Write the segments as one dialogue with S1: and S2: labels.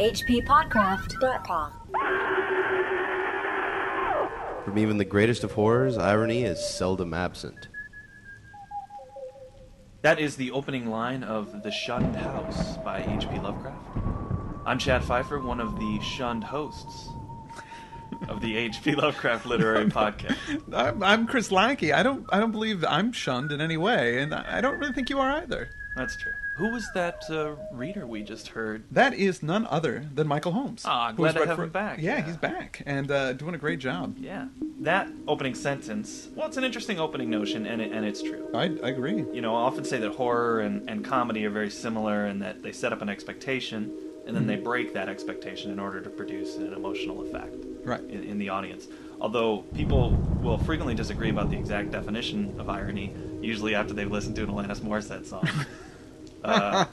S1: hppodcraft.com.
S2: From even the greatest of horrors, irony is seldom absent.
S3: That is the opening line of The Shunned House by H.P. Lovecraft. I'm Chad Fifer, one of the shunned hosts of the H.P. Lovecraft Literary Podcast.
S4: I'm, I'm Chris Lackey. I don't I don't believe I'm shunned in any way, and I I don't really think you are either.
S3: That's true. Who was that uh, reader we just heard?
S4: That is none other than Michael Holmes.
S3: Ah, glad to have
S4: for-
S3: him back,
S4: Yeah,
S3: yeah.
S4: he's back and uh, doing a great job.
S3: Yeah. That opening sentence, well, it's an interesting opening notion, and, it, and it's true.
S4: I, I agree.
S3: You know, I often say that horror and, and comedy are very similar and that they set up an expectation and then they break that expectation in order to produce an emotional effect
S4: Right.
S3: in, in the audience. Although people will frequently disagree about the exact definition of irony, usually after they've listened to an Alanis Morissette song uh,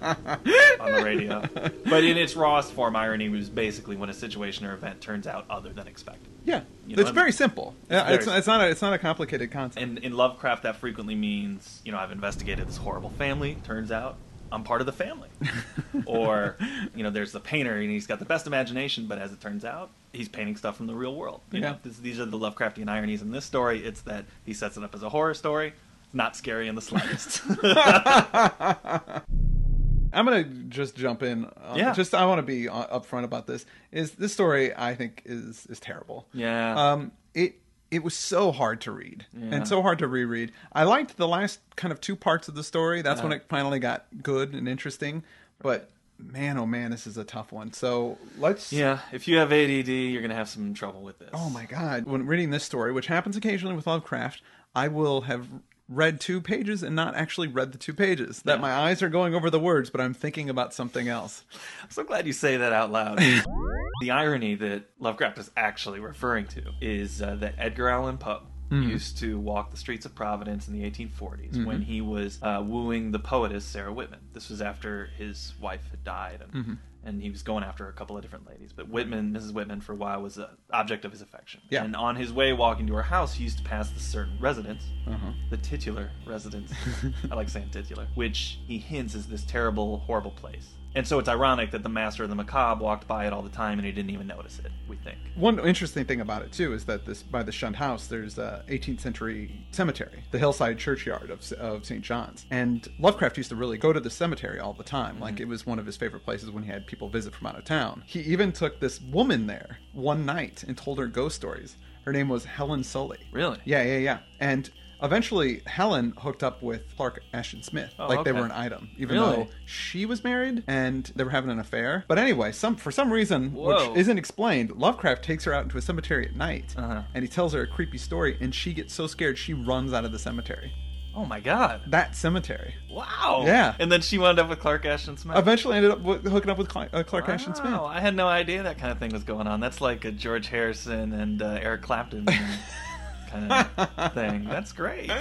S3: on the radio. But in its rawest form, irony was basically when a situation or event turns out other than expected.
S4: Yeah,
S3: You know,
S4: it's very simple. Yeah,
S3: very
S4: it's, it's not a, it's not a complicated concept.
S3: And in Lovecraft, that frequently means, you know, I've investigated this horrible family. Turns out I'm part of the family. or, you know, there's the painter and he's got the best imagination, but as it turns out, he's painting stuff from the real world. You
S4: Yeah.
S3: know, this, these are the Lovecraftian ironies in this story. It's that he sets it up as a horror story. It's not scary in the slightest.
S4: I'm gonna just jump in. Uh,
S3: Yeah.
S4: Just I want to be uh, upfront about this. Is this story I think is is terrible.
S3: yeah.
S4: Um. It it was so hard to read
S3: Yeah.
S4: and so hard to reread. I liked the last kind of two parts of the story. That's when it finally got good and interesting. But man, oh man, this is a tough one. So let's.
S3: yeah. If you have ADD, you're going to have some trouble with this.
S4: Oh my god! When reading this story, which happens occasionally with Lovecraft, I will have read two pages and not actually read the two pages. That
S3: Yeah.
S4: my eyes are going over the words, but I'm thinking about something else.
S3: I'm so glad you say that out loud. the irony that Lovecraft is actually referring to is uh, that Edgar Allan Poe
S4: Mm-hmm.
S3: used to walk the streets of Providence in the 1840s when he was uh, wooing the poetess Sarah Whitman. This was after his wife had died, and,
S4: Mm-hmm.
S3: And he was going after a couple of different ladies. But Whitman, Mrs. Whitman, for a while was an object of his affection.
S4: Yeah.
S3: And on his way walking to her house, he used to pass this certain residence,
S4: Uh-huh.
S3: the titular residence. I like saying titular, which he hints is this terrible, horrible place. And so it's ironic that the master of the macabre walked by it all the time and he didn't even notice it, we think.
S4: One interesting thing about it too is that this by the shunned house, there's a 18th century cemetery, the hillside churchyard of, of St. John's, and Lovecraft used to really go to the cemetery all the time. Like mm-hmm. it was one of his favorite places when he had people visit from out of town. He even took this woman there one night and told her ghost stories. Her name was Helen Sully.
S3: Really?
S4: Yeah, yeah, yeah. And eventually, Helen hooked up with Clark Ashton Smith.
S3: Oh,
S4: like they were an item, even
S3: Really?
S4: though she was married and they were having an affair. But anyway, some for some reason,
S3: Whoa.
S4: which isn't explained, Lovecraft takes her out into a cemetery at night,
S3: Uh-huh.
S4: and he tells her a creepy story, and she gets so scared she runs out of the cemetery.
S3: Oh my god.
S4: That cemetery.
S3: Wow.
S4: Yeah.
S3: And then she wound up with Clark Ashton Smith.
S4: Eventually, ended up hooking up with uh, Clark Ashton Smith.
S3: Wow, I had no idea that kind of thing was going on. That's like a George Harrison and uh, Eric Clapton thing. That's great.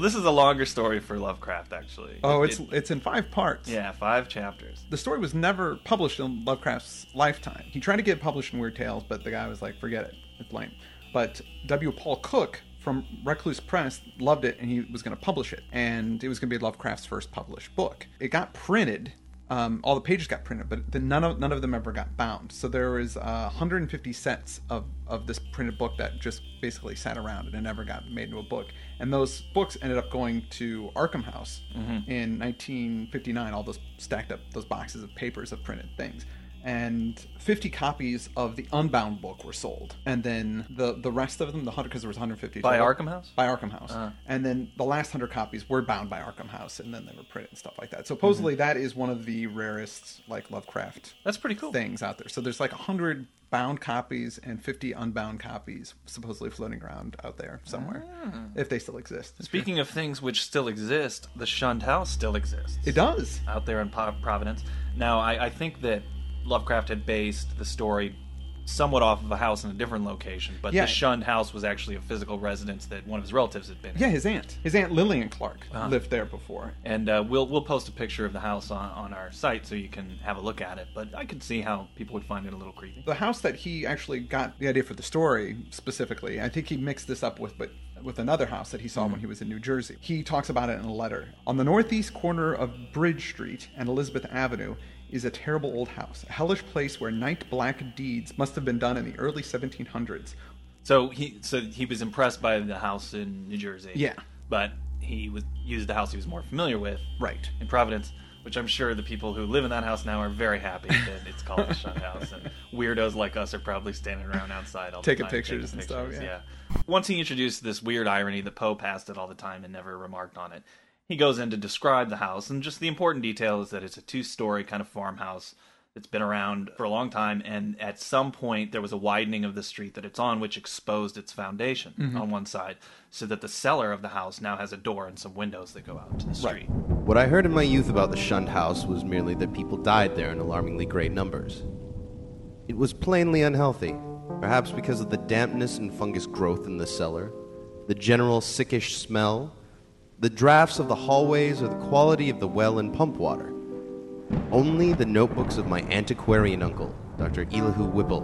S3: This is a longer story for Lovecraft, actually.
S4: Oh,
S3: It-
S4: it's
S3: it-
S4: it's in five parts.
S3: yeah, five chapters.
S4: The story was never published in Lovecraft's lifetime. He tried to get it published in Weird Tales, but the guy was like, forget it. It's lame. But W. Paul Cook from Recluse Press loved it and he was going to publish it. And it was going to be Lovecraft's first published book. It got printed. Um, all the pages got printed, but the, none of none of them ever got bound. So there was uh, 150 sets of, of this printed book that just basically sat around and it never got made into a book. And those books ended up going to Arkham House in 1959. All those stacked up those boxes of papers of printed things. And 50 copies of the unbound book were sold, and then the the rest of them, the hundred, because there was 150
S3: By
S4: total,
S3: Arkham House?
S4: by Arkham House,
S3: Uh-huh.
S4: and then the last hundred copies were bound by Arkham House, and then they were printed and stuff like that. Supposedly that is one of the rarest like Lovecraft
S3: That's pretty cool.
S4: things out there. So there's like hundred bound copies and 50 unbound copies supposedly floating around out there somewhere, if they still exist.
S3: Speaking of things which still exist, the Shunned House still exists.
S4: it does.
S3: out there in Providence. Now, I, I think that Lovecraft had based the story somewhat off of a house in a different location, but
S4: Yeah.
S3: the shunned house was actually a physical residence that one of his relatives had been in.
S4: Yeah, his aunt, his aunt Lillian Clark,
S3: Uh-huh.
S4: lived there before.
S3: And uh, we'll we'll post a picture of the house on, on our site so you can have a look at it. But I could see how people would find it a little creepy.
S4: the house that he actually got the idea for the story specifically i think he mixed this up with but with another house that he saw when he was in new jersey he talks about it in a letter on the northeast corner of bridge street and elizabeth avenue is a terrible old house, a hellish place where night black deeds must have been done in the early 1700s.
S3: So he so he was impressed by the house in New Jersey.
S4: Yeah.
S3: But he was used the house he was more familiar with.
S4: Right.
S3: In Providence, which I'm sure the people who live in that house now are very happy that it's called the Shunned House, and weirdos like us are probably standing around outside all the
S4: Taking
S3: time
S4: pictures and stuff, yeah.
S3: Once he introduced this weird irony that Poe passed it all the time and never remarked on it, he goes in to describe the house, and just the important detail is that it's a two-story kind of farmhouse that's been around for a long time, and at some point there was a widening of the street that it's on, which exposed its foundation mm-hmm. on one side, so that the cellar of the house now has a door and some windows that go out to the street.
S2: What I heard in my youth about the shunned house was merely that people died there in alarmingly great numbers. It was plainly unhealthy, perhaps because of the dampness and fungus growth in the cellar, the general sickish smell, the drafts of the hallways, or the quality of the well and pump water. Only the notebooks of my antiquarian uncle, Dr. Elihu Whipple,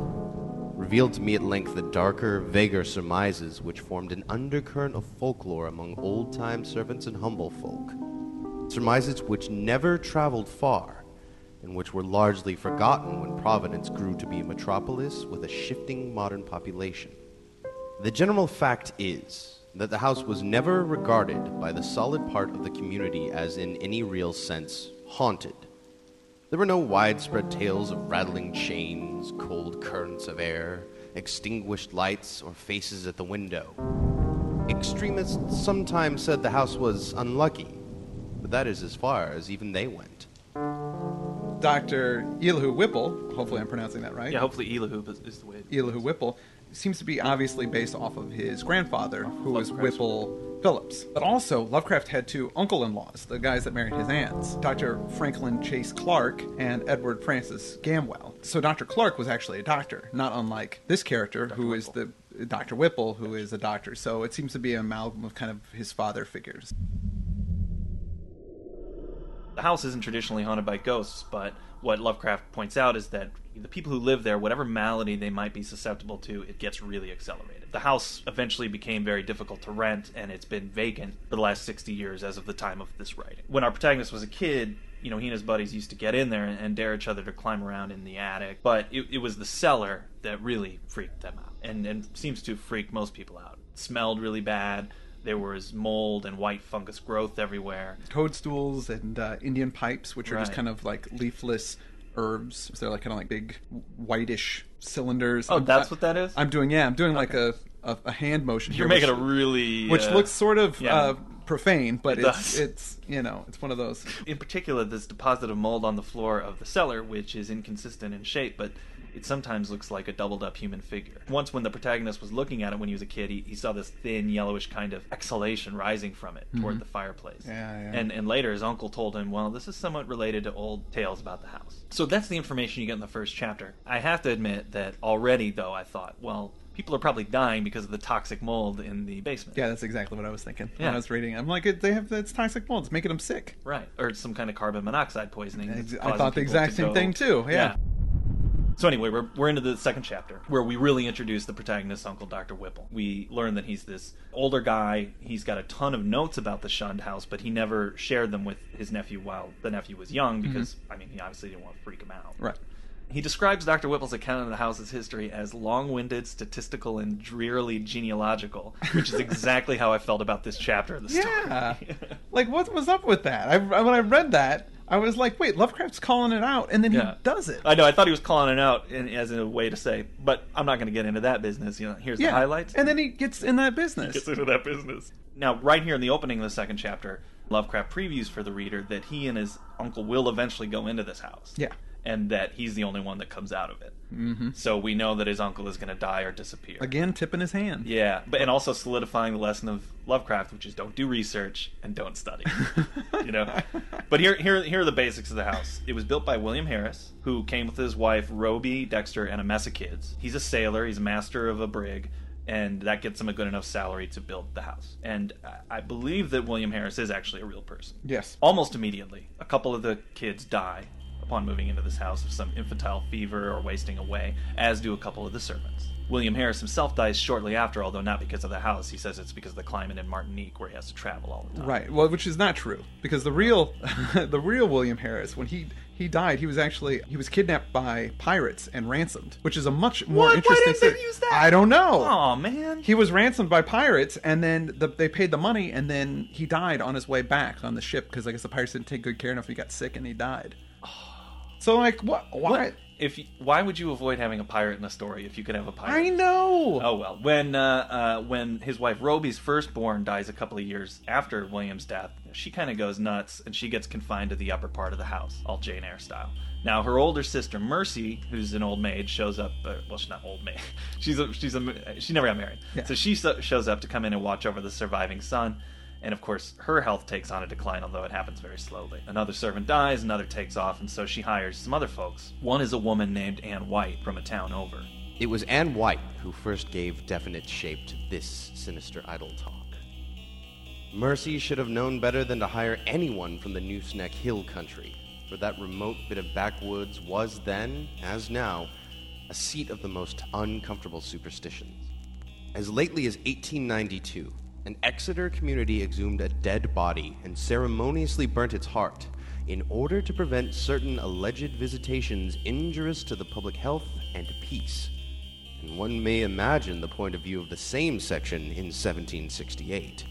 S2: revealed to me at length the darker, vaguer surmises which formed an undercurrent of folklore among old time servants and humble folk. Surmises which never traveled far, and which were largely forgotten when Providence grew to be a metropolis with a shifting modern population. The general fact is that the house was never regarded by the solid part of the community as, in any real sense, haunted. There were no widespread tales of rattling chains, cold currents of air, extinguished lights, or faces at the window. Extremists sometimes said the house was unlucky, but that is as far as even they went.
S4: Dr. Elihu Whipple, hopefully I'm pronouncing that right.
S3: Yeah, hopefully Elihu is, is the way.
S4: Elihu Whipple seems to be obviously based off of his grandfather, who was Whipple Phillips. But also, Lovecraft had two uncle-in-laws, the guys that married his aunts, Dr. Franklin Chase Clark and Edward Francis Gamwell. So Dr. Clark was actually a doctor, not unlike this character, who is the Dr. Whipple, who is a doctor. So it seems to be an amalgam of kind of his father figures.
S3: The house isn't traditionally haunted by ghosts, but what Lovecraft points out is that the people who live there, whatever malady they might be susceptible to, it gets really accelerated. The house eventually became very difficult to rent, and it's been vacant for the last 60 years as of the time of this writing. When our protagonist was a kid, you know, he and his buddies used to get in there and, dare each other to climb around in the attic, but it, it was the cellar that really freaked them out, and, and seems to freak most people out. It smelled really bad. There was mold and white fungus growth everywhere.
S4: Toadstools and uh, Indian pipes, which are just kind of like leafless herbs. So they're like kind of like big whitish cylinders.
S3: Oh,
S4: I'm-
S3: that's
S4: I-
S3: what that is?
S4: I'm doing. Yeah, I'm doing like a, a a hand motion.
S3: You're
S4: here,
S3: making a really
S4: which
S3: uh,
S4: looks sort of
S3: yeah.
S4: uh, profane, but
S3: It
S4: it's it's you know it's one of those.
S3: in particular this deposit of mold on the floor of the cellar, which is inconsistent in shape, but it sometimes looks like a doubled up human figure. Once, when the protagonist was looking at it when he was a kid, he, he saw this thin, yellowish kind of exhalation rising from it toward the fireplace.
S4: Mm-hmm. Yeah, yeah.
S3: And, and later, his uncle told him, well, this is somewhat related to old tales about the house. So that's the information you get in the first chapter. I have to admit that already, though, I thought, well, people are probably dying because of the toxic mold in the basement.
S4: Yeah, that's exactly what I was thinking when
S3: Yeah.
S4: I was reading. I'm like, it, they have it's toxic mold. It's making them sick.
S3: Right, or it's some kind of carbon monoxide poisoning.
S4: I thought the exact same
S3: go-
S4: thing, too, yeah.
S3: So anyway, we're we're into the second chapter where we really introduce the protagonist's uncle, Doctor Whipple. We learn that he's this older guy. He's got a ton of notes about the shunned house, but he never shared them with his nephew while the nephew was young because I mean he obviously didn't want to freak him out.
S4: Mm-hmm. Right.
S3: He describes Dr. Whipple's account of the house's history as long-winded, statistical, and drearily genealogical, which is exactly how I felt about this chapter of the story.
S4: Yeah. like, what was up with that? I, when I read that, I was like, wait, Lovecraft's calling it out, and then
S3: Yeah.
S4: he does it.
S3: I know. I thought he was calling it out in, as a way to say, but I'm not going to get into that business. You know, here's
S4: yeah.
S3: the highlights.
S4: And then he gets in that business.
S3: gets into that business. Now, right here in the opening of the second chapter, Lovecraft previews for the reader that he and his uncle will eventually go into this house.
S4: Yeah.
S3: And that he's the only one that comes out of it. Mm-hmm. So we know that his uncle is going to die or disappear.
S4: Again, tipping his hand.
S3: Yeah, but and also solidifying the lesson of Lovecraft, which is don't do research and don't study. you know. But here, here, here are the basics of the house. It was built by William Harris, who came with his wife Rhoby Dexter and a mess of kids. He's a sailor. He's a master of a brig. And that gets him a good enough salary to build the house. And I believe that William Harris is actually a real person.
S4: Yes.
S3: Almost immediately, a couple of the kids die upon moving into this house of some infantile fever or wasting away, as do a couple of the servants. William Harris himself dies shortly after, although not because of the house. He says it's because of the climate in Martinique, where he has to travel all the time.
S4: Right. Well, which is not true because the real, the real William Harris, when he he died, he was actually he was kidnapped by pirates and ransomed, which is a much more
S3: What? Why
S4: interesting.
S3: didn't they
S4: story.
S3: use that?
S4: I don't know.
S3: Oh man.
S4: He was ransomed by pirates, and then the, they paid the money, and then he died on his way back on the ship because I guess the pirates didn't take good care enough. He got sick and he died. So like, what? Why?
S3: What? If you, why would you avoid having a pirate in a story if you could have a pirate?
S4: I know.
S3: Oh well, when uh, uh, when his wife Rhoby's firstborn dies a couple of years after William's death, she kind of goes nuts and she gets confined to the upper part of the house, all Jane Eyre style. Now her older sister Mercy, who's an old maid, shows up. Uh, well, she's not old maid. She's a, she's a she never got married,
S4: Yeah.
S3: so she so, shows up to come in and watch over the surviving son. And of course, her health takes on a decline, although it happens very slowly. Another servant dies, another takes off, and so she hires some other folks. One is a woman named Anne White from a town over.
S2: It was Anne White who first gave definite shape to this sinister idle talk. Mercy should have known better than to hire anyone from the Nooseneck Hill country, for that remote bit of backwoods was then, as now, a seat of the most uncomfortable superstitions. As lately as 1892, an Exeter community exhumed a dead body and ceremoniously burnt its heart in order to prevent certain alleged visitations injurious to the public health and peace. And one may imagine the point of view of the same section in 1768.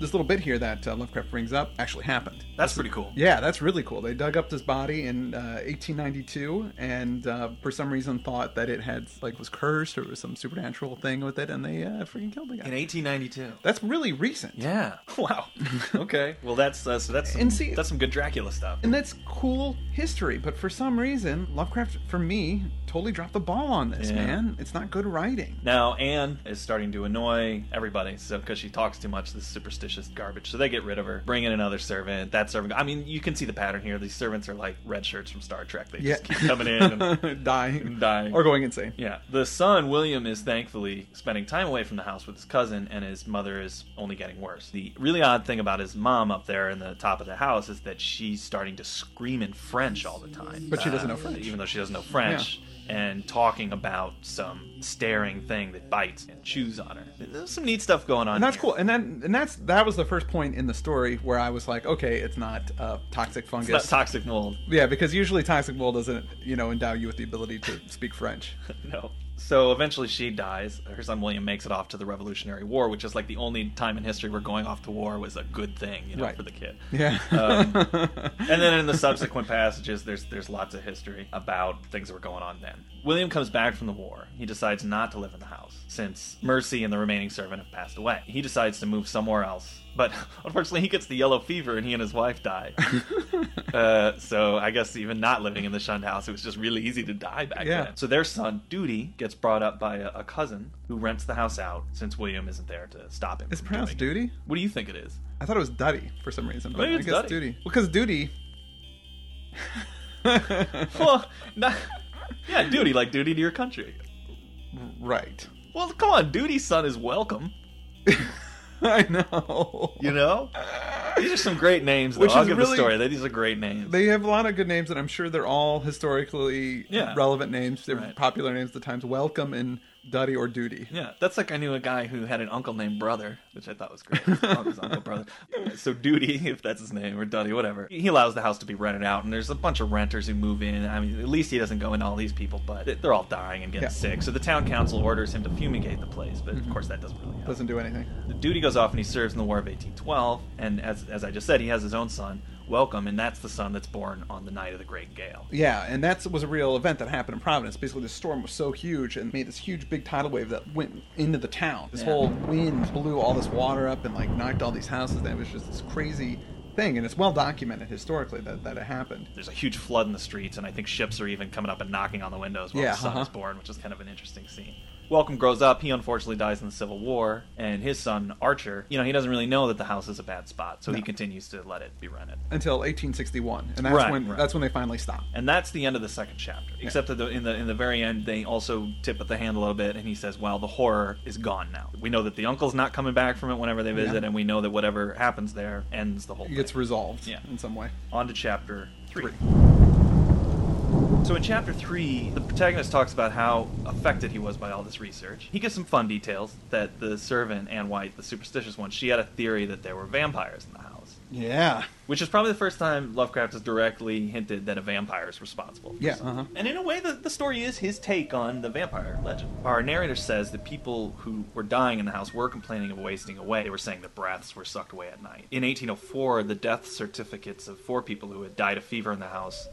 S4: This little bit here that uh, Lovecraft brings up actually happened.
S3: That's pretty cool.
S4: Yeah, that's really cool. They dug up this body in uh, 1892, and uh, for some reason thought that it had like was cursed or was some supernatural thing with it, and they uh, freaking killed the guy.
S3: In 1892.
S4: That's really recent.
S3: Yeah. Wow. okay. Well, that's uh, so that's some,
S4: And see-
S3: that's some good Dracula stuff.
S4: And that's cool history, but for some reason, Lovecraft, for me, totally dropped the ball on this,
S3: Yeah.
S4: man. It's not good writing.
S3: Now Anne is starting to annoy everybody, so because she talks too much, this superstitious garbage. So they get rid of her, bring in another servant. That servant. I mean, you can see the pattern here. These servants are like red shirts from Star Trek. They just keep coming in and
S4: dying.
S3: and dying.
S4: Or going insane.
S3: Yeah, the son William is thankfully spending time away from the house with his cousin, and his mother is only getting worse. The really odd thing about his mom up there in the top of the house is that she's starting to scream in French all the time,
S4: But she doesn't
S3: Uh,
S4: know French.
S3: even though she doesn't know French. And talking about some staring thing that bites and chews on her. There's some neat stuff going on.
S4: And that's
S3: here.
S4: cool. And then and that's that was the first point in the story where I was like, okay, it's not uh, toxic fungus.
S3: It's not toxic mold.
S4: yeah, because usually toxic mold doesn't, you know, endow you with the ability to speak French.
S3: no. So eventually she dies. Her son William makes it off to the Revolutionary War, which is like the only time in history where going off to war was a good thing, you know,
S4: Right.
S3: for the kid.
S4: Yeah.
S3: Um, and then in the subsequent passages, there's there's lots of history about things that were going on then. William comes back from the war. He decides not to live in the house since Mercy and the remaining servant have passed away. He decides to move somewhere else. But unfortunately, he gets the yellow fever and he and his wife die. uh, so I guess even not living in the shunned house, it was just really easy to die back
S4: Yeah.
S3: then. So their son, Duty, gets brought up by a, a cousin who rents the house out since William isn't there to stop him.
S4: it's pronounced
S3: doing it.
S4: duty.
S3: What do you think it is?
S4: I thought it was Duddy for some reason, but
S3: Maybe
S4: I guess
S3: Duddy.
S4: duty. Well, because duty.
S3: well, not, yeah, duty, like duty to your country.
S4: right.
S3: Well, come on, duty's son is welcome.
S4: I know.
S3: You know, these are some great names. Though.
S4: Which
S3: I'll give
S4: really-
S3: the story. These are great names.
S4: They have a lot of good names, and I'm sure they're all historically
S3: Yeah.
S4: relevant names. They're
S3: Right.
S4: popular names at the times. Welcome and Duddy or Duty.
S3: yeah, that's like I knew a guy who had an uncle named Brother, which I thought was great. His uncle's uncle Brother. So Duty, if that's his name, or Duddy, whatever. He allows the house to be rented out, and there's a bunch of renters who move in. I mean, at least he doesn't go into all these people, but they're all dying and getting
S4: Yeah.
S3: sick. So the town council orders him to fumigate the place, but of mm-hmm. course that doesn't really help.
S4: Doesn't do anything.
S3: The duty goes off and he serves in the War of 1812. And as, as I just said, he has his own son, Welcome, and that's the son that's born on the night of the Great Gale.
S4: Yeah, and that was a real event that happened in Providence. Basically, the storm was so huge and made this huge big tidal wave that went into the town. This
S3: Yeah.
S4: whole wind blew all this water up and like knocked all these houses. It was just this crazy thing, and it's well documented historically that, that it happened.
S3: There's a huge flood in the streets, and I think ships are even coming up and knocking on the windows while
S4: Yeah,
S3: the son
S4: uh-huh.
S3: is born, which is kind of an interesting scene. Welcome grows up. He unfortunately dies in the Civil War, and his son Archer, you know, he doesn't really know that the house is a bad spot, so he continues to let it be rented.
S4: Until 1861, and that's
S3: Right,
S4: when
S3: right.
S4: that's when they finally stop.
S3: And that's the end of the second chapter. Except that the, in the in the very end, they also tip at the hand a little bit, and he says, "Well, the horror is gone now. We know that the uncle's not coming back from it whenever they visit,
S4: Yeah.
S3: and we know that whatever happens there ends the whole
S4: It
S3: thing."
S4: gets resolved
S3: Yeah.
S4: in some way.
S3: On to chapter three.
S4: Three.
S3: So in chapter three, the protagonist talks about how affected he was by all this research. He gives some fun details that the servant, Anne White, the superstitious one, she had a theory that there were vampires in the house.
S4: Yeah.
S3: Which is probably the first time Lovecraft has directly hinted that a vampire is responsible. for
S4: Yeah. Uh-huh.
S3: And in a way, the, the story is his take on the vampire legend. Our narrator says that people who were dying in the house were complaining of wasting away. They were saying that breaths were sucked away at night. In 1804, the death certificates of four people who had died of fever in the house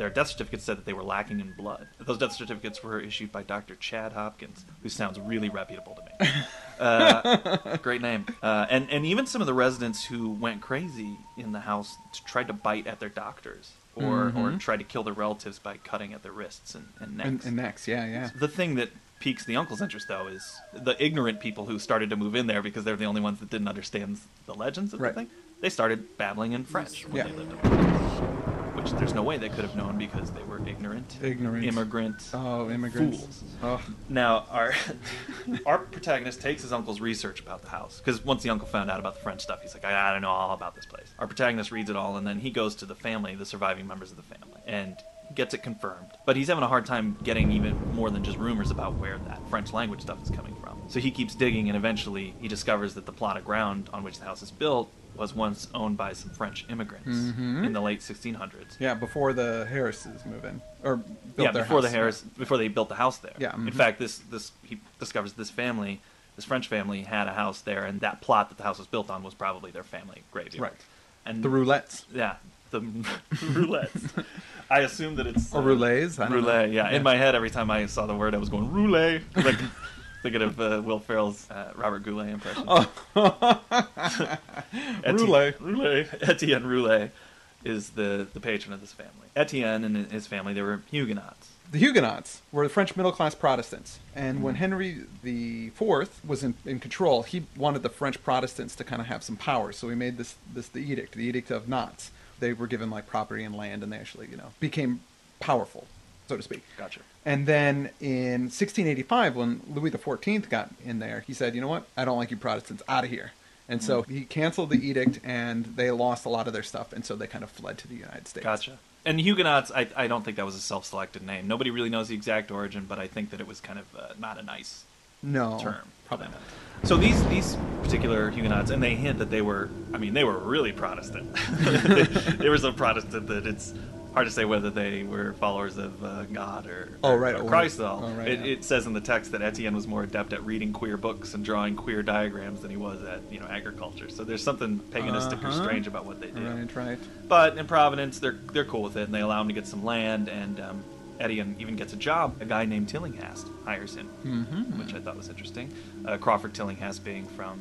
S3: their death certificates said that they were lacking in blood. Those death certificates were issued by Dr. Chad Hopkins, who sounds really reputable to me. Uh, great name. Uh, and, and even some of the residents who went crazy in the house tried to bite at their doctors or, or
S4: Mhm.
S3: tried to kill their relatives by cutting at their wrists and, and necks.
S4: And, and next, yeah, yeah.
S3: The thing that piques the uncle's interest, though, is the ignorant people who started to move in there because they're the only ones that didn't understand the legends of
S4: Right.
S3: the thing. They started babbling in French when
S4: Yeah.
S3: they lived in which there's no way they could have known because they were ignorant,
S4: Ignorant.
S3: immigrant
S4: Oh, immigrants.
S3: fools.
S4: Oh,
S3: Now, our our protagonist takes his uncle's research about the house because once the uncle found out about the French stuff, he's like, I, I don't know all about this place. Our protagonist reads it all, and then he goes to the family, the surviving members of the family, and gets it confirmed. But he's having a hard time getting even more than just rumors about where that French language stuff is coming from. So he keeps digging, and eventually he discovers that the plot of ground on which the house is built was once owned by some French immigrants
S4: Mhm.
S3: in the late 1600s.
S4: yeah, before the Harrises move in. Or built
S3: yeah,
S4: their
S3: before the
S4: house.
S3: Harris, before they built the house there.
S4: Yeah,
S3: In
S4: mhm.
S3: fact, this this he discovers this family, this French family, had a house there, and that plot that the house was built on was probably their family graveyard.
S4: Right.
S3: And
S4: The roulettes.
S3: yeah, the roulettes. I assume that it's
S4: Or roulets, I
S3: roulette. Yeah.
S4: Yeah.
S3: in my head, every time I saw the word, I was going roulette, like thinking of uh, Will Ferrell's uh, Robert Goulet impression. Eti-
S4: Roulet.
S3: Roulet. Etienne Roulet is the, the patron of this family. Etienne and his family, they were Huguenots.
S4: The Huguenots were the French middle class Protestants. And
S3: Mm-hmm.
S4: when Henry IV was in, in control, he wanted the French Protestants to kind of have some power. So he made this, this the edict, the Edict of Nantes. They were given like property and land, and they actually, you know, became powerful, so to speak.
S3: Gotcha.
S4: And then in 1685, when Louis XIV got in there, he said, "You know what? I don't like you Protestants. Out of here." And so he canceled the edict, and they lost a lot of their stuff, and so they kind of fled to the United States.
S3: Gotcha. And Huguenots, I, I don't think that was a self-selected name. Nobody really knows the exact origin, but I think that it was kind of uh, not a nice
S4: No,
S3: term.
S4: probably not.
S3: So these these particular Huguenots, and they hint that they were, I mean, they were really Protestant. they were so Protestant that it's hard to say whether they were followers of uh, God or,
S4: Oh, right,
S3: or
S4: or-
S3: Christ. Though
S4: oh, right,
S3: it,
S4: yeah.
S3: it says in the text that Etienne was more adept at reading queer books and drawing queer diagrams than he was at you know agriculture. So there's something paganistic or
S4: Uh-huh.
S3: strange about what they do.
S4: Right, right.
S3: But in Providence, they're they're cool with it, and they allow him to get some land. And um, Etienne even gets a job. A guy named Tillinghast hires him,
S4: Mhm.
S3: which I thought was interesting. Uh, Crawford Tillinghast being from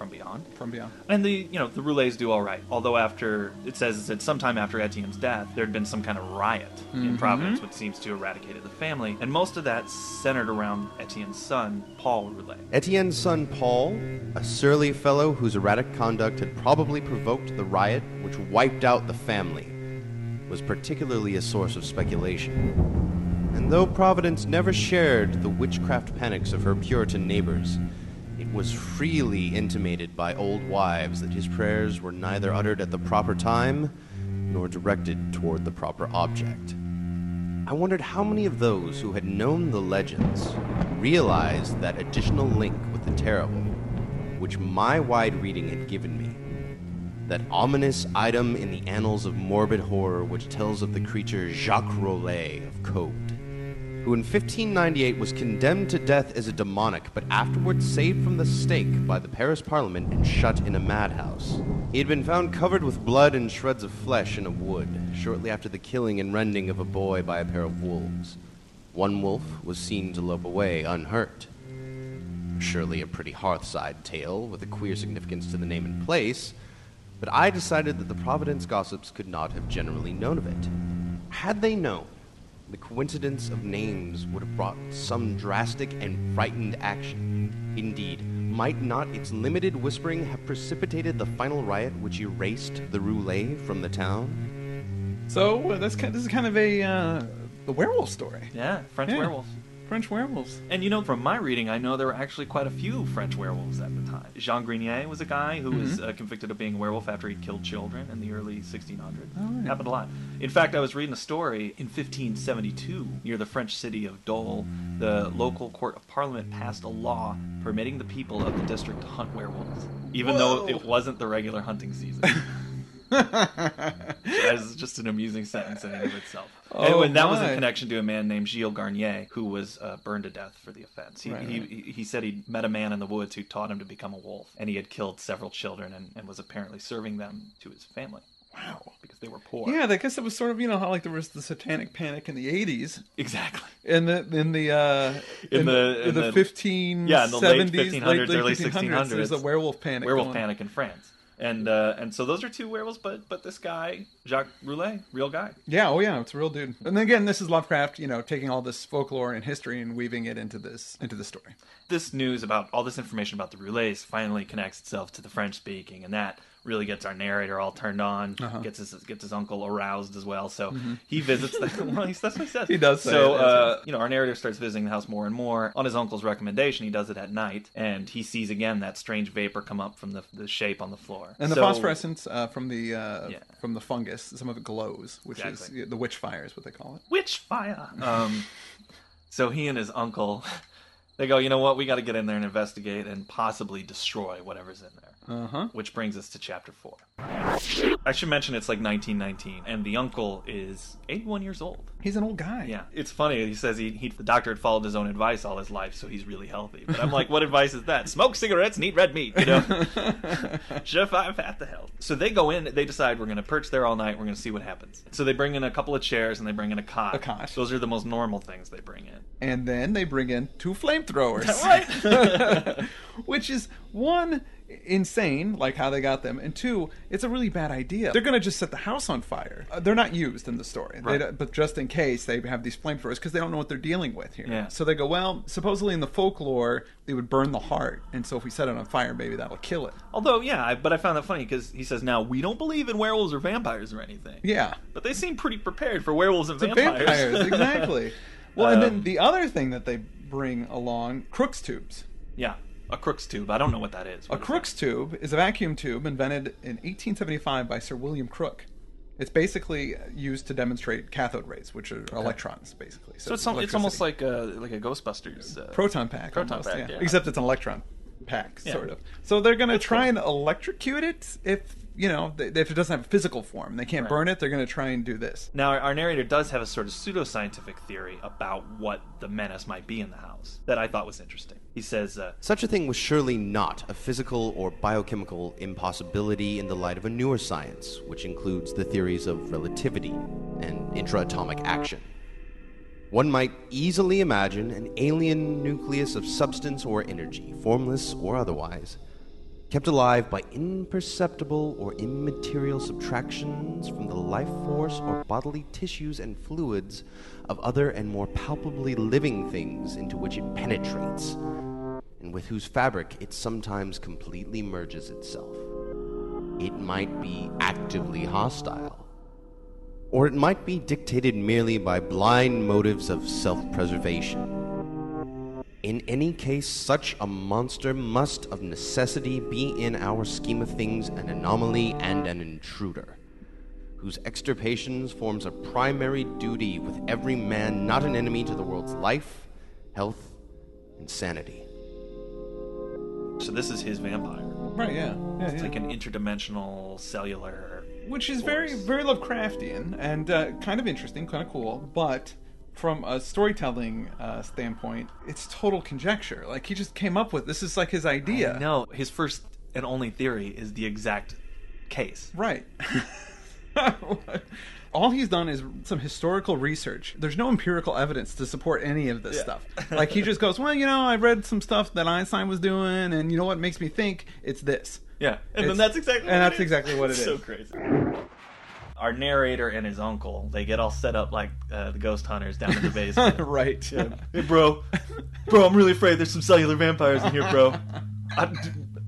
S3: from Beyond.
S4: From beyond.
S3: And the you know the Roulets do all right. Although after it says that sometime after Etienne's death, there had been some kind of riot in
S4: Mhm.
S3: Providence, which seems to have eradicated the family, and most of that centered around Etienne's son, Paul Roulet.
S2: Etienne's son Paul, a surly fellow whose erratic conduct had probably provoked the riot which wiped out the family, was particularly a source of speculation. And though Providence never shared the witchcraft panics of her Puritan neighbors, it was freely intimated by old wives that his prayers were neither uttered at the proper time nor directed toward the proper object. I wondered how many of those who had known the legends realized that additional link with the terrible, which my wide reading had given me. That ominous item in the annals of morbid horror which tells of the creature Jacques Roulet of Caude, who in 1598 was condemned to death as a demonic, but afterwards saved from the stake by the Paris Parliament and shut in a madhouse. He had been found covered with blood and shreds of flesh in a wood, shortly after the killing and rending of a boy by a pair of wolves. One wolf was seen to lope away unhurt. Surely a pretty hearthside tale with a queer significance to the name and place, but I decided that the Providence gossips could not have generally known of it. Had they known, the coincidence of names would have brought some drastic and frightened action. Indeed, might not its limited whispering have precipitated the final riot which erased the roulette from the town?
S4: So uh, that's kind. This is kind of a uh, the werewolf story.
S3: Yeah, French
S4: Yeah.
S3: werewolves.
S4: French werewolves.
S3: And you know, from my reading, I know there were actually quite a few French werewolves at the time. Jean Grenier was a guy who was
S4: Mm-hmm.
S3: uh, convicted of being a werewolf after he killed children in the early 1600s.
S4: Oh, right.
S3: Happened a lot. In fact, I was reading a story in 1572 near the French city of Dole. The local court of parliament passed a law permitting the people of the district to hunt werewolves, even though it wasn't the regular hunting season. As just an amusing sentence in and of itself.
S4: Oh,
S3: and that was in connection to a man named Gilles Garnier, who was uh, burned to death for the offense. He,
S4: Right,
S3: he,
S4: right.
S3: he said he met a man in the woods who taught him to become a wolf, and he had killed several children and, and was apparently serving them to his family
S4: Wow.
S3: because they were poor.
S4: Yeah, I guess it was sort of you know how like there was the Satanic Panic in the '80s,
S3: exactly.
S4: in the in the uh,
S3: In the-
S4: in
S3: in
S4: the
S3: the-
S4: 15
S3: yeah, in the late
S4: 70s,
S3: 1500s,
S4: late,
S3: early
S4: 1600s, There's a werewolf panic.
S3: Werewolf
S4: going.
S3: panic in France. And uh, and so those are two werewolves, but but this guy Jacques Roulet, real guy.
S4: Yeah, oh yeah, it's a real dude. And then again, this is Lovecraft, you know, taking all this folklore and history and weaving it into this into the story.
S3: this news about all this information about the Roulets finally connects itself to the French speaking, and that really gets our narrator all turned on.
S4: Uh-huh.
S3: Gets his gets his uncle aroused as well. So he visits the. well, that's what he says.
S4: Mm-hmm. He does
S3: So
S4: it,
S3: uh, you know, our narrator starts visiting the house more and more on his uncle's recommendation. He does it at night, and he sees again that strange vapor come up from the the shape on the floor.
S4: And the phosphorescence uh, from the uh,
S3: Yeah.
S4: from the fungus, some of it glows, which
S3: Exactly.
S4: is the witch fire is what they call it.
S3: witch fire. Um, so he and his uncle, they go, you know what? We got to get in there and investigate and possibly destroy whatever's in there.
S4: Uh huh.
S3: Which brings us to chapter four. I should mention it's like 1919, and the uncle is 81 years old.
S4: He's an old guy.
S3: Yeah, it's funny. He says he, he the doctor had followed his own advice all his life, so he's really healthy. But I'm like, what advice is that? Smoke cigarettes and eat red meat. You know, survive at the health. So they go in. They decide we're going to perch there all night. We're going to see what happens. So they bring in a couple of chairs and they bring in a cot.
S4: A cot.
S3: Those are the most normal things they bring in.
S4: And then they bring in two flamethrowers.
S3: Right.
S4: Which is one insane, like how they got them, and two, it's a really bad idea. They're going to just set the house on fire. Uh, they're not used in the story,
S3: Right.
S4: but just in case they have these flamethrowers because they don't know what they're dealing with here.
S3: Yeah.
S4: So they go, well, supposedly in the folklore, they would burn the heart, and so if we set it on fire, maybe that'll kill it.
S3: Although, yeah, I, but I found that funny because he says now we don't believe in werewolves or vampires or anything.
S4: Yeah.
S3: But they seem pretty prepared for werewolves and vampires.
S4: vampires, exactly. Well, and then
S3: Um,
S4: the other thing that they bring along, Crookes tubes.
S3: yeah, a Crookes tube. I don't know what that is.
S4: A
S3: What is
S4: Crookes tube is a vacuum tube invented in 1875 by Sir William Crook. It's basically used to demonstrate cathode rays, which are electrons, basically.
S3: So it's, al- it's almost like a like a Ghostbusters. Uh,
S4: proton pack,
S3: Proton
S4: almost,
S3: pack, yeah.
S4: except it's an electron pack,
S3: Yeah.
S4: sort of. So they're going to try
S3: cool.
S4: and electrocute it if you know if it doesn't have a physical form. They can't
S3: Right.
S4: burn it. They're going to try and do this.
S3: Now, our narrator does have a sort of pseudoscientific theory about what the menace might be in the house that I thought was interesting. He says, uh,
S2: Such a thing was surely not a physical or biochemical impossibility in the light of a newer science, which includes the theories of relativity and intraatomic action. One might easily imagine an alien nucleus of substance or energy, formless or otherwise, kept alive by imperceptible or immaterial subtractions from the life force or bodily tissues and fluids of other and more palpably living things into which it penetrates, and with whose fabric it sometimes completely merges itself. It might be actively hostile, or it might be dictated merely by blind motives of self preservation. In any case, such a monster must of necessity be in our scheme of things an anomaly and an intruder, whose extirpation forms a primary duty with every man not an enemy to the world's life, health, and sanity.
S3: so this is his vampire.
S4: Right? Yeah. yeah,
S3: It's
S4: yeah.
S3: like an interdimensional cellular.
S4: which is very very Lovecraftian and uh, kind of interesting, kind of cool, but from a storytelling uh, standpoint, it's total conjecture. Like he just came up with this is like his idea,
S3: No, his first and only theory is the exact case.
S4: right? All he's done is some historical research. There's no empirical evidence to support any of this
S3: Yeah.
S4: stuff. Like he just goes, "Well, you know, I read some stuff that Einstein was doing, and you know what makes me think it's this."
S3: Yeah, and then that's exactly
S4: and
S3: what
S4: that's
S3: it is.
S4: exactly what it
S3: so
S4: is.
S3: crazy. Our narrator and his uncle, they get all set up like uh, the ghost hunters down in the basement.
S4: right.
S3: Hey, bro, bro, I'm really afraid there's some cellular vampires in here, bro. I,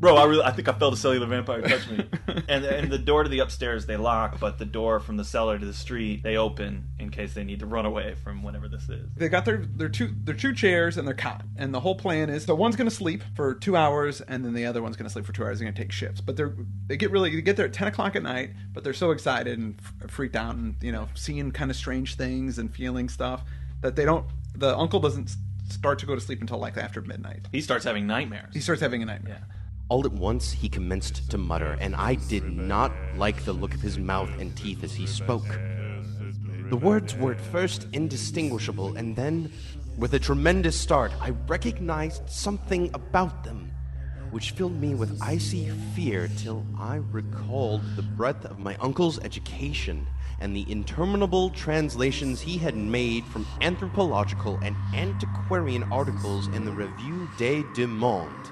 S3: bro, I really, I think I felt a cellular vampire touch me. and and the door to the upstairs they lock, but the door from the cellar to the street they open in case they need to run away from whatever this is.
S4: They got their their two their two chairs and their cot, and the whole plan is the one's going to sleep for two hours, and then the other one's going to sleep for two hours. They're going to take shifts, but they're they get really they get there at ten o'clock at night, but they're so excited and f- freaked out, and you know seeing kind of strange things and feeling stuff that they don't. The uncle doesn't start to go to sleep until like after midnight.
S3: He starts having nightmares.
S4: He starts having a nightmare.
S3: yeah.
S2: All at once, he commenced to mutter, and I did not like the look of his mouth and teeth as he spoke. The words were at first indistinguishable, and then, with a tremendous start, I recognized something about them, which filled me with icy fear till I recalled the breadth of my uncle's education and the interminable translations he had made from anthropological and antiquarian articles in the Revue des Deux Mondes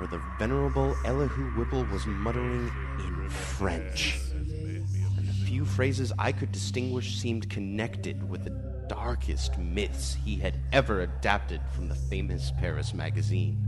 S2: where the venerable Elihu Whipple was muttering in French. And the few phrases I could distinguish seemed connected with the darkest myths he had ever adapted from the famous Paris magazine.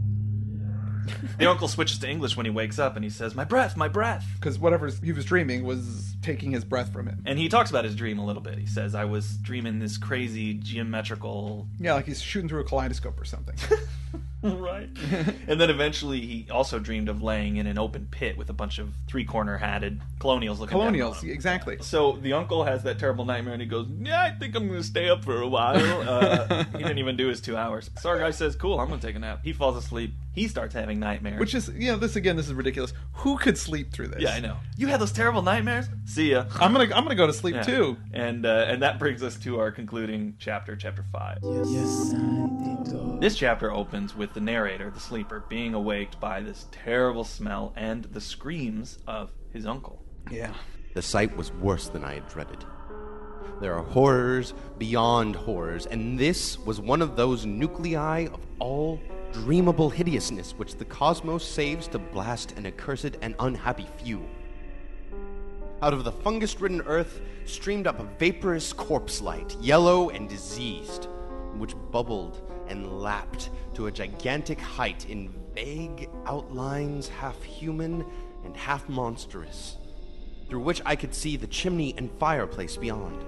S3: The uncle switches to English when he wakes up and he says, "My breath, my breath."
S4: Because whatever he was dreaming was taking his breath from him.
S3: And he talks about his dream a little bit. He says, "I was dreaming this crazy geometrical
S4: Yeah, like he's shooting through a kaleidoscope or something.
S3: right. and then eventually he also dreamed of laying in an open pit with a bunch of three corner hatted colonials looking
S4: Colonials,
S3: on
S4: exactly.
S3: So the uncle has that terrible nightmare and he goes, Yeah, I think I'm going to stay up for a while. Uh, he didn't even do his two hours. Sargai says, Cool, I'm going to take a nap. He falls asleep. He starts having nightmares.
S4: Which is, you know, this again, this is ridiculous. Who could sleep through this?
S3: yeah, I know. You had those terrible nightmares? See ya.
S4: I'm gonna, I'm gonna go to sleep
S3: Yeah.
S4: too.
S3: And uh, and that brings us to our concluding chapter, chapter five. This chapter opens with the narrator, the sleeper, being awaked by this terrible smell and the screams of his uncle.
S4: Yeah.
S2: The sight was worse than I had dreaded. There are horrors beyond horrors, and this was one of those nuclei of all dreamable hideousness which the cosmos saves to blast an accursed and unhappy few. Out of the fungus ridden earth streamed up a vaporous corpse light, yellow and diseased, which bubbled and lapped to a gigantic height in vague outlines, half human and half monstrous, through which I could see the chimney and fireplace beyond.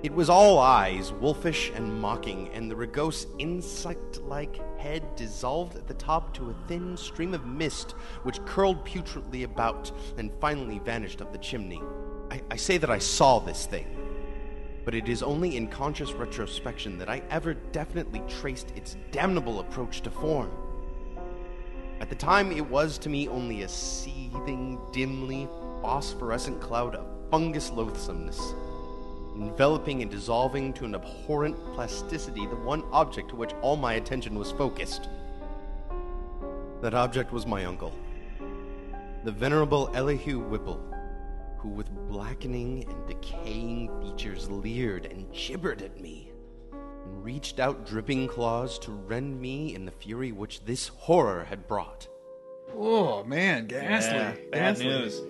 S2: It was all eyes, wolfish and mocking, and the rugose insect like head dissolved at the top to a thin stream of mist which curled putridly about and finally vanished up the chimney. I, I say that I saw this thing, but it is only in conscious retrospection that I ever definitely traced its damnable approach to form. At the time, it was to me only a seething, dimly phosphorescent cloud of fungus loathsomeness enveloping and dissolving to an abhorrent plasticity the one object to which all my attention was focused. That object was my uncle, the venerable Elihu Whipple, who with blackening and decaying features leered and gibbered at me, and reached out dripping claws to rend me in the fury which this horror had brought.
S4: Oh man, ghastly.
S3: Yeah, bad
S4: ghastly.
S3: news.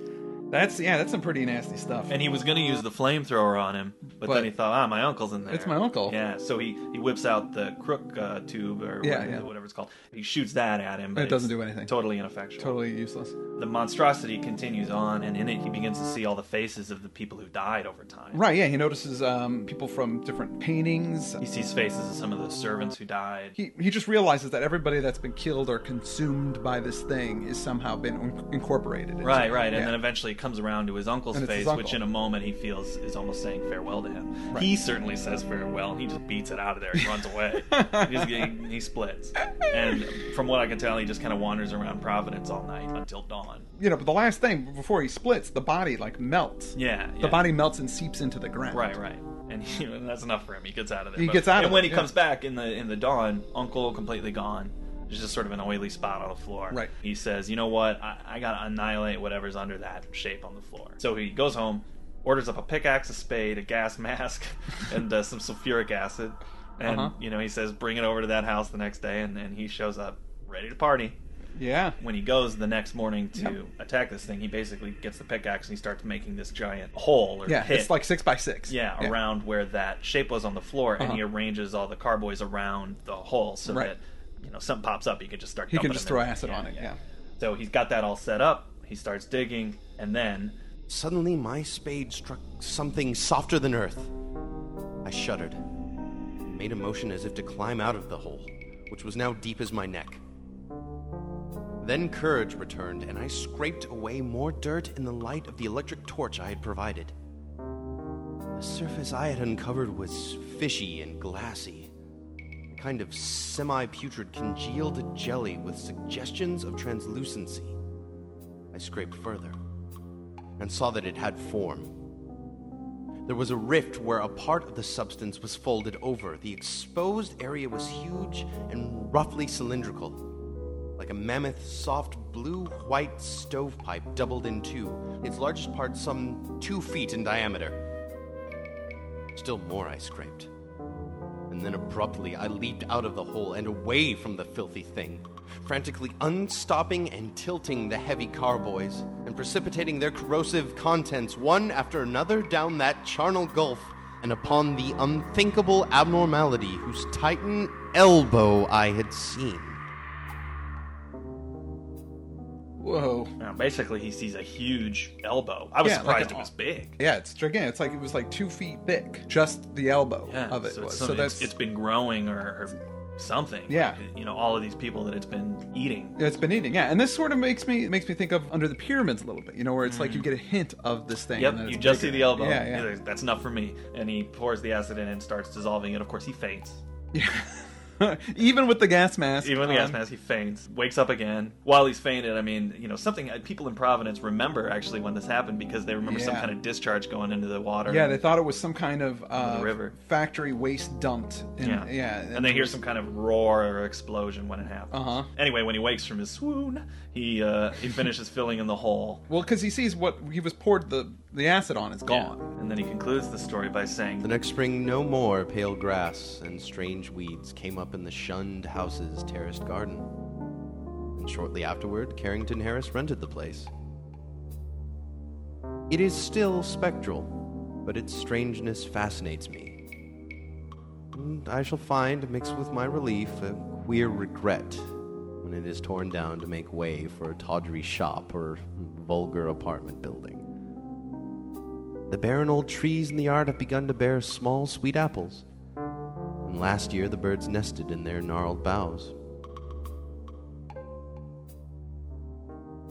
S4: That's yeah, that's some pretty nasty stuff.
S3: And he was going to use the flamethrower on him, but,
S4: But-
S3: then he thought, ah, my uncle's in there.
S4: It's my uncle.
S3: Yeah, so he, he whips out the crook uh, tube or
S4: Yeah,
S3: whatever,
S4: yeah.
S3: whatever it's called. He shoots that at him, but
S4: It doesn't do anything.
S3: Totally ineffectual.
S4: totally useless.
S3: The monstrosity continues on, and in it he begins to see all the faces of the people who died over time.
S4: Right, yeah, he notices um, people from different paintings.
S3: He sees faces of some of the servants who died.
S4: He, he just realizes that everybody that's been killed or consumed by this thing is somehow been incorporated.
S3: Right, right, and
S4: Yeah.
S3: then eventually comes around to his uncle's face,
S4: his
S3: which in a moment he feels is almost saying farewell to him.
S4: Right.
S3: He certainly says farewell, and he just beats it out of there. He runs away. he, just, he, he splits, and from what I can tell, he just kind of wanders around Providence all night until dawn.
S4: you know, but the last thing before he splits, the body like melts.
S3: Yeah,
S4: The body melts and seeps into the ground.
S3: Right, right. And, he, and that's enough for him. He gets out of there.
S4: He
S3: But-
S4: gets out
S3: And when
S4: it,
S3: he
S4: yeah.
S3: comes back in the in the dawn, Uncle completely gone. There's just sort of an oily spot on the floor.
S4: Right.
S3: He says, "You know what? I, I gotta annihilate whatever's under that shape on the floor." So he goes home, orders up a pickaxe, a spade, a gas mask, and uh, some sulfuric acid. And
S4: Uh-huh.
S3: you know, he says, "Bring it over to that house the next day," and, and he shows up ready to party.
S4: Yeah.
S3: When he goes the next morning to
S4: Yep.
S3: attack this thing, he basically gets the pickaxe and he starts making this giant hole or
S4: Yeah,
S3: pit.
S4: it's like six by six.
S3: Yeah, around where that shape was on the floor, and
S4: Uh-huh.
S3: he arranges all the carboys around the hole so
S4: Right.
S3: that you know something pops up, he can just start.
S4: He can just throw
S3: in.
S4: acid on it. Yeah.
S3: So he's got that all set up. He starts digging, and then
S2: Suddenly, my spade struck something softer than earth. I shuddered, and made a motion as if to climb out of the hole, which was now deep as my neck. Then courage returned, and I scraped away more dirt in the light of the electric torch I had provided. The surface I had uncovered was fishy and glassy, kind of semi putrid congealed jelly with suggestions of translucency. I scraped further and saw that it had form. There was a rift where a part of the substance was folded over. The exposed area was huge and roughly cylindrical, like a mammoth soft blue white stovepipe doubled in two, its largest part some two feet in diameter. Still more I scraped. And then abruptly I leaped out of the hole and away from the filthy thing, frantically unstopping and tilting the heavy carboys and precipitating their corrosive contents one after another down that charnel gulf and upon the unthinkable abnormality whose titan elbow I had seen.
S4: Whoa.
S3: uh, basically he sees a huge elbow. I was
S4: Yeah, like
S3: surprised
S4: an-
S3: it was big.
S4: Yeah, it's gigantic. It's like it was like two feet thick, just the elbow
S3: Yeah,
S4: of it
S3: so,
S4: was.
S3: it's
S4: So that's
S3: it's, it's been growing or, or something.
S4: Yeah.
S3: you know, all of these people that it's been eating.
S4: it's been eating. Yeah, and this sort of makes me makes me think of under the pyramids a little bit. You know, where it's like you get a hint of this thing.
S3: Mm. Yep, you just
S4: bigger.
S3: see the elbow.
S4: Yeah, yeah.
S3: like, That's enough for me. And he pours the acid in and starts dissolving it. Of course, he faints.
S4: yeah. Even with the gas mask.
S3: Even with the gas
S4: on.
S3: mask, he faints. Wakes up again. While he's fainted, I mean, you know, something uh, people in Providence remember actually when this happened because they remember some kind of discharge going into the water.
S4: Yeah, they thought it was some kind of uh,
S3: river.
S4: factory waste dumped. In,
S3: Yeah.
S4: yeah,
S3: And they hear some kind of roar or explosion when it happens.
S4: Uh-huh.
S3: Anyway, when he wakes from his swoon, he uh, he finishes filling in the hole.
S4: Well, because he sees what he was poured the the acid on. It's gone.
S3: Yeah. And then he concludes the story by saying,
S2: The next spring, no more pale grass and strange weeds came up in the shunned house's terraced garden. And shortly afterward, Carrington Harris rented the place. It is still spectral, but its strangeness fascinates me. And I shall find, mixed with my relief, a queer regret when it is torn down to make way for a tawdry shop or vulgar apartment building. The barren old trees in the yard have begun to bear small, sweet apples. And last year the birds nested in their gnarled boughs.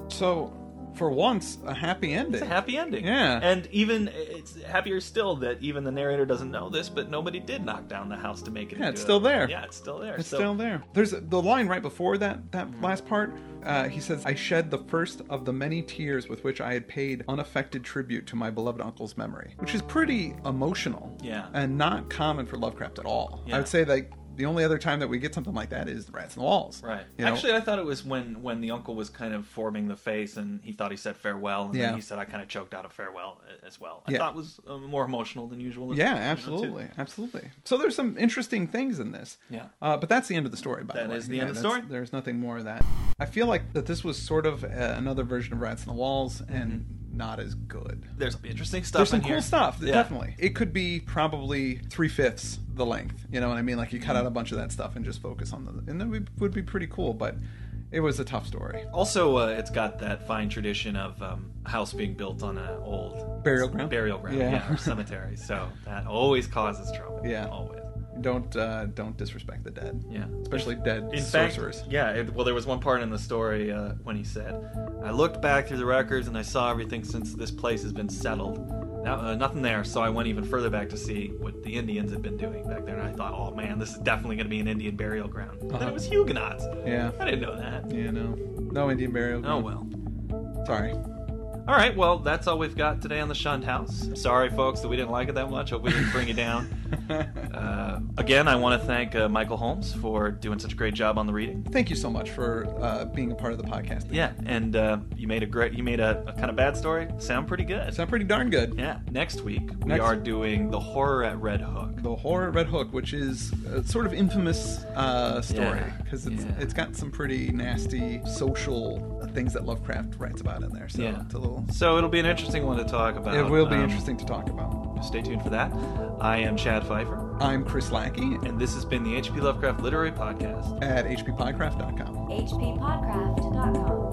S4: So, for once, a happy ending.
S3: It's a happy ending.
S4: Yeah.
S3: And even it's happier still that even the narrator doesn't know this, but nobody did knock down the house to make it.
S4: Yeah, it's still there.
S3: Yeah, it's still there.
S4: It's
S3: So-
S4: still there. There's the line right before that that
S3: Mm-hmm.
S4: last part. Uh, he says, "I shed the first of the many tears with which I had paid unaffected tribute to my beloved uncle's memory," which is pretty emotional.
S3: Yeah.
S4: and not common for Lovecraft at all.
S3: Yeah.
S4: I would say like the only other time that we get something like that is Rats in the Walls.
S3: Right.
S4: You know?
S3: Actually, I thought it was when when the uncle was kind of forming the face, and he thought he said farewell, and
S4: Yeah.
S3: then he said I kind of choked out a farewell as well. I
S4: Yeah.
S3: thought it was uh, more emotional than usual.
S4: Yeah,
S3: you know,
S4: absolutely, absolutely. So there's some interesting things in this.
S3: Yeah.
S4: Uh, but that's the end of the story. By
S3: That
S4: the way,
S3: is the
S4: Yeah,
S3: end of the story.
S4: There's nothing more of that. I feel like that this was sort of uh, another version of Rats in the Walls, and not as good.
S3: There's interesting stuff.
S4: There's some cool
S3: here.
S4: stuff,
S3: Yeah.
S4: definitely. It could be probably three fifths the length. You know what I mean? Like you cut out a bunch of that stuff and just focus on the, and that would- would be pretty cool. But it was a tough story.
S3: Also, uh, it's got that fine tradition of um, a house being built on an old
S4: Burial ground?
S3: burial ground,
S4: Yeah.
S3: yeah, or cemetery. So that always causes trouble.
S4: Yeah.
S3: always.
S4: Don't uh, don't disrespect the dead.
S3: Yeah.
S4: especially dead
S3: In fact,
S4: sorcerers.
S3: yeah. It, well, there was one part in the story uh, when he said, "I looked back through the records and I saw everything since this place has been settled. Now, uh, nothing there. So I went even further back to see what the Indians had been doing back there, and I thought, oh man, this is definitely going to be an Indian burial ground. And then
S4: Uh-huh.
S3: it was Huguenots.
S4: Yeah.
S3: I didn't know that.
S4: Yeah, no, no Indian burial.
S3: Oh well.
S4: Sorry.
S3: All right, well, that's all we've got today on the Shunned House. Sorry, folks, that we didn't like it that much. Hope we didn't bring you down. Uh, again, I want to thank uh, Michael Holmes for doing such a great job on the reading.
S4: Thank you so much for uh, being a part of the podcast.
S3: Yeah, and uh, you made a great, you made a, a kind of bad story sound pretty good.
S4: Sound pretty darn good.
S3: Yeah, next week we
S4: Next-
S3: are doing the horror at Red Hook.
S4: The horror at Red Hook, which is a sort of infamous uh, story
S3: Yeah,
S4: because it's
S3: yeah.
S4: it's got some pretty nasty social things that Lovecraft writes about in there. So
S3: Yeah.
S4: it's a little.
S3: So it'll be an interesting one to talk about.
S4: It will be
S3: Um,
S4: interesting to talk about.
S3: Stay tuned for that. I am Chad Fifer,
S4: I'm Chris Lackey
S3: and this has been the HP Lovecraft Literary Podcast.
S4: at hppodcraft.com.
S1: hppodcraft.com.